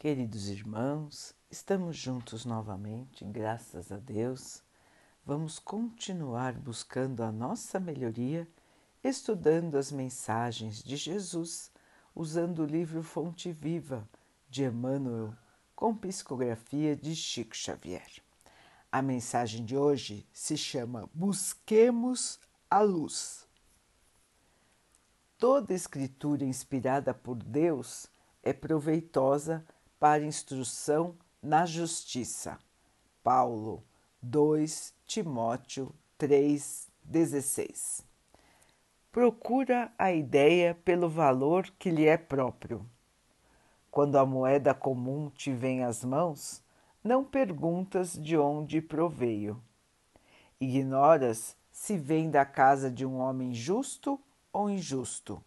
Queridos irmãos, estamos juntos novamente, graças a Deus. Vamos continuar buscando a nossa melhoria, estudando as mensagens de Jesus, usando o livro Fonte Viva de Emmanuel, com psicografia de Chico Xavier. A mensagem de hoje se chama Busquemos a Luz. Toda escritura inspirada por Deus é proveitosa para instrução na justiça. Paulo 2 Timóteo 3,16 Procura a ideia pelo valor que lhe é próprio. Quando a moeda comum te vem às mãos, não perguntas de onde proveio. Ignoras se vem da casa de um homem justo ou injusto,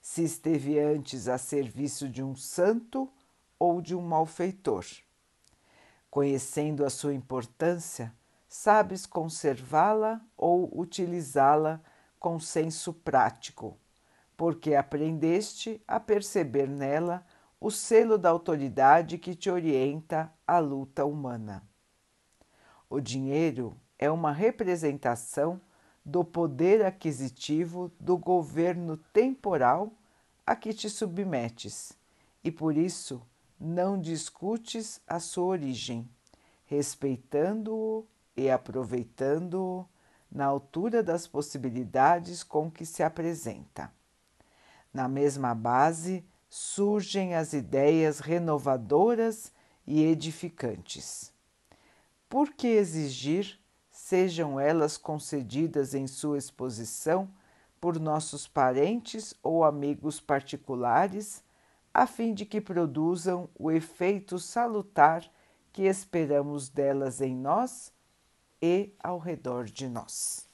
se esteve antes a serviço de um santo ou de um malfeitor. Conhecendo a sua importância, sabes conservá-la ou utilizá-la com senso prático, porque aprendeste a perceber nela o selo da autoridade que te orienta à luta humana. O dinheiro é uma representação do poder aquisitivo do governo temporal a que te submetes e por isso não discutes a sua origem, respeitando-o e aproveitando-o na altura das possibilidades com que se apresenta. Na mesma base surgem as ideias renovadoras e edificantes. Por que exigir, sejam elas concedidas em sua exposição por nossos parentes ou amigos particulares, a fim de que produzam o efeito salutar que esperamos delas em nós e ao redor de nós.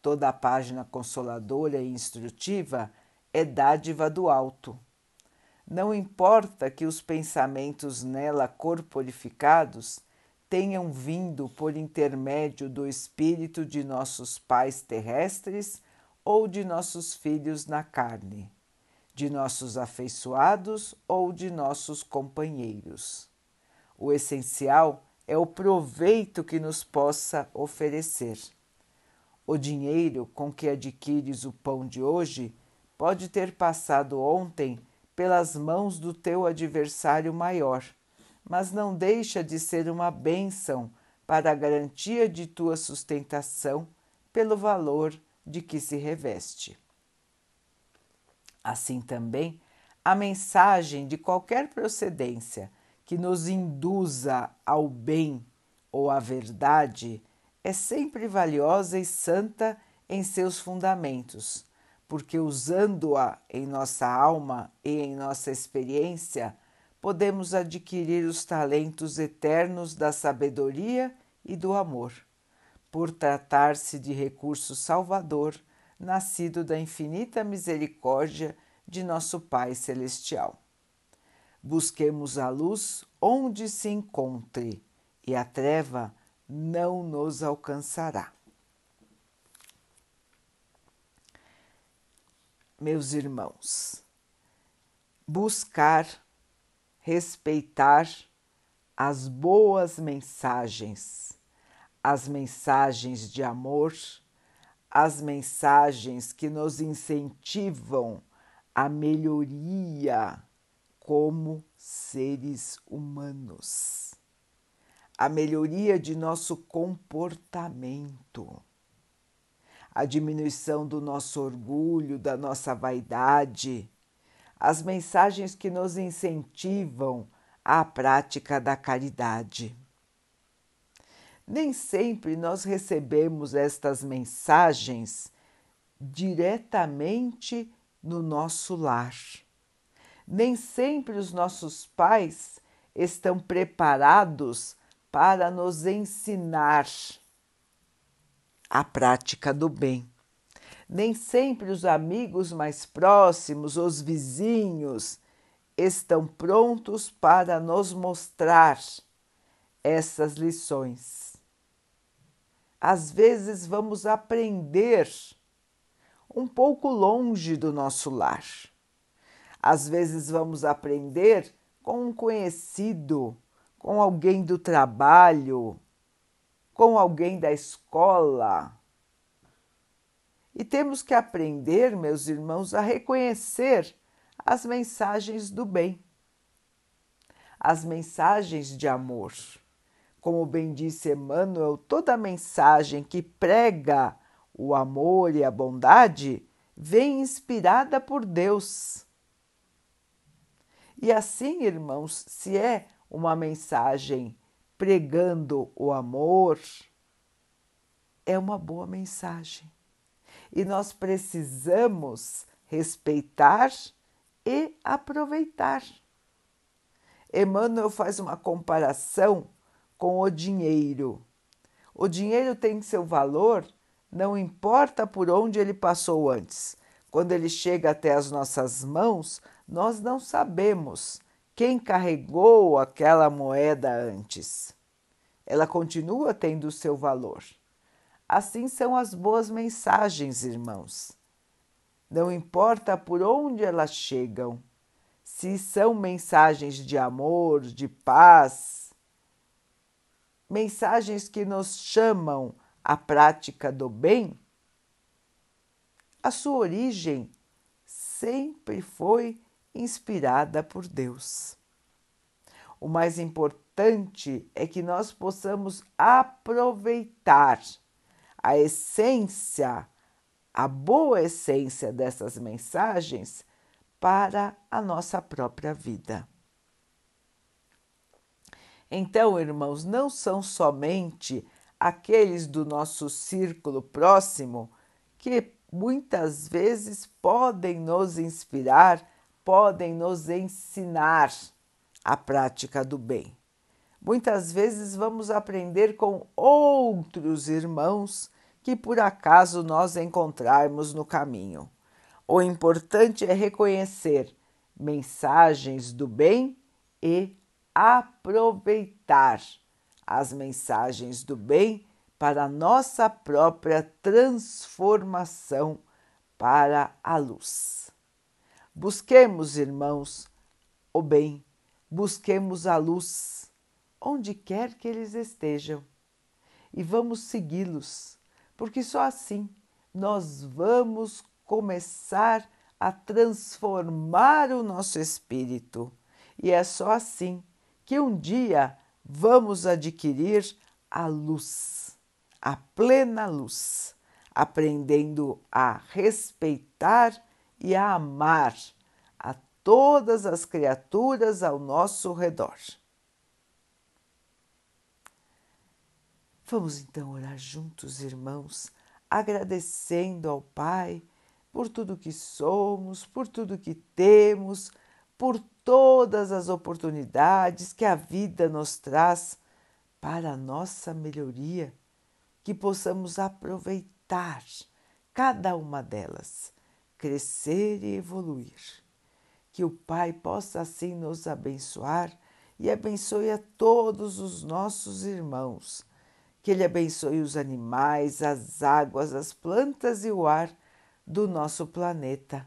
Toda a página consoladora e instrutiva é dádiva do alto. Não importa que os pensamentos nela corporificados tenham vindo por intermédio do espírito de nossos pais terrestres ou de nossos filhos na carne de nossos afeiçoados ou de nossos companheiros. O essencial é o proveito que nos possa oferecer. O dinheiro com que adquires o pão de hoje pode ter passado ontem pelas mãos do teu adversário maior, mas não deixa de ser uma bênção para a garantia de tua sustentação pelo valor de que se reveste. Assim também, a mensagem de qualquer procedência que nos induza ao bem ou à verdade é sempre valiosa e santa em seus fundamentos, porque usando-a em nossa alma e em nossa experiência, podemos adquirir os talentos eternos da sabedoria e do amor, por tratar-se de recurso salvador nascido da infinita misericórdia de nosso Pai Celestial. Busquemos a luz onde se encontre e a treva não nos alcançará. Meus irmãos, buscar, respeitar as boas mensagens, as mensagens de amor as mensagens que nos incentivam a melhoria como seres humanos, a melhoria de nosso comportamento, a diminuição do nosso orgulho, da nossa vaidade, as mensagens que nos incentivam à prática da caridade. Nem sempre nós recebemos estas mensagens diretamente no nosso lar. Nem sempre os nossos pais estão preparados para nos ensinar a prática do bem. Nem sempre os amigos mais próximos, os vizinhos, estão prontos para nos mostrar essas lições às vezes vamos aprender um pouco longe do nosso lar. Às vezes vamos aprender com um conhecido, com alguém do trabalho, com alguém da escola. E temos que aprender, meus irmãos, a reconhecer as mensagens do bem, as mensagens de amor. Como bem disse Emmanuel, toda mensagem que prega o amor e a bondade vem inspirada por Deus. E assim, irmãos, se é uma mensagem pregando o amor, é uma boa mensagem. E nós precisamos respeitar e aproveitar. Emmanuel faz uma comparação com o dinheiro. O dinheiro tem seu valor, não importa por onde ele passou antes. Quando ele chega até as nossas mãos, nós não sabemos quem carregou aquela moeda antes. Ela continua tendo seu valor. Assim são as boas mensagens, irmãos. Não importa por onde elas chegam, se são mensagens de amor, de paz, mensagens que nos chamam à prática do bem, a sua origem sempre foi inspirada por Deus. O mais importante é que nós possamos aproveitar a essência, a boa essência dessas mensagens para a nossa própria vida. Então, irmãos, não são somente aqueles do nosso círculo próximo que muitas vezes podem nos inspirar, podem nos ensinar a prática do bem. Muitas vezes vamos aprender com outros irmãos que por acaso nós encontrarmos no caminho. O importante é reconhecer mensagens do bem e aproveitar as mensagens do bem para nossa própria transformação para a luz. Busquemos, irmãos, o bem, busquemos a luz, onde quer que eles estejam, e vamos segui-los, porque só assim nós vamos começar a transformar o nosso espírito, e é só assim que um dia vamos adquirir a luz, a plena luz, aprendendo a respeitar e a amar a todas as criaturas ao nosso redor. Vamos então orar juntos, irmãos, agradecendo ao Pai por tudo que somos, por tudo que temos, por todas as oportunidades que a vida nos traz para a nossa melhoria, que possamos aproveitar cada uma delas, crescer e evoluir. Que o Pai possa assim nos abençoar e abençoe a todos os nossos irmãos. Que Ele abençoe os animais, as águas, as plantas e o ar do nosso planeta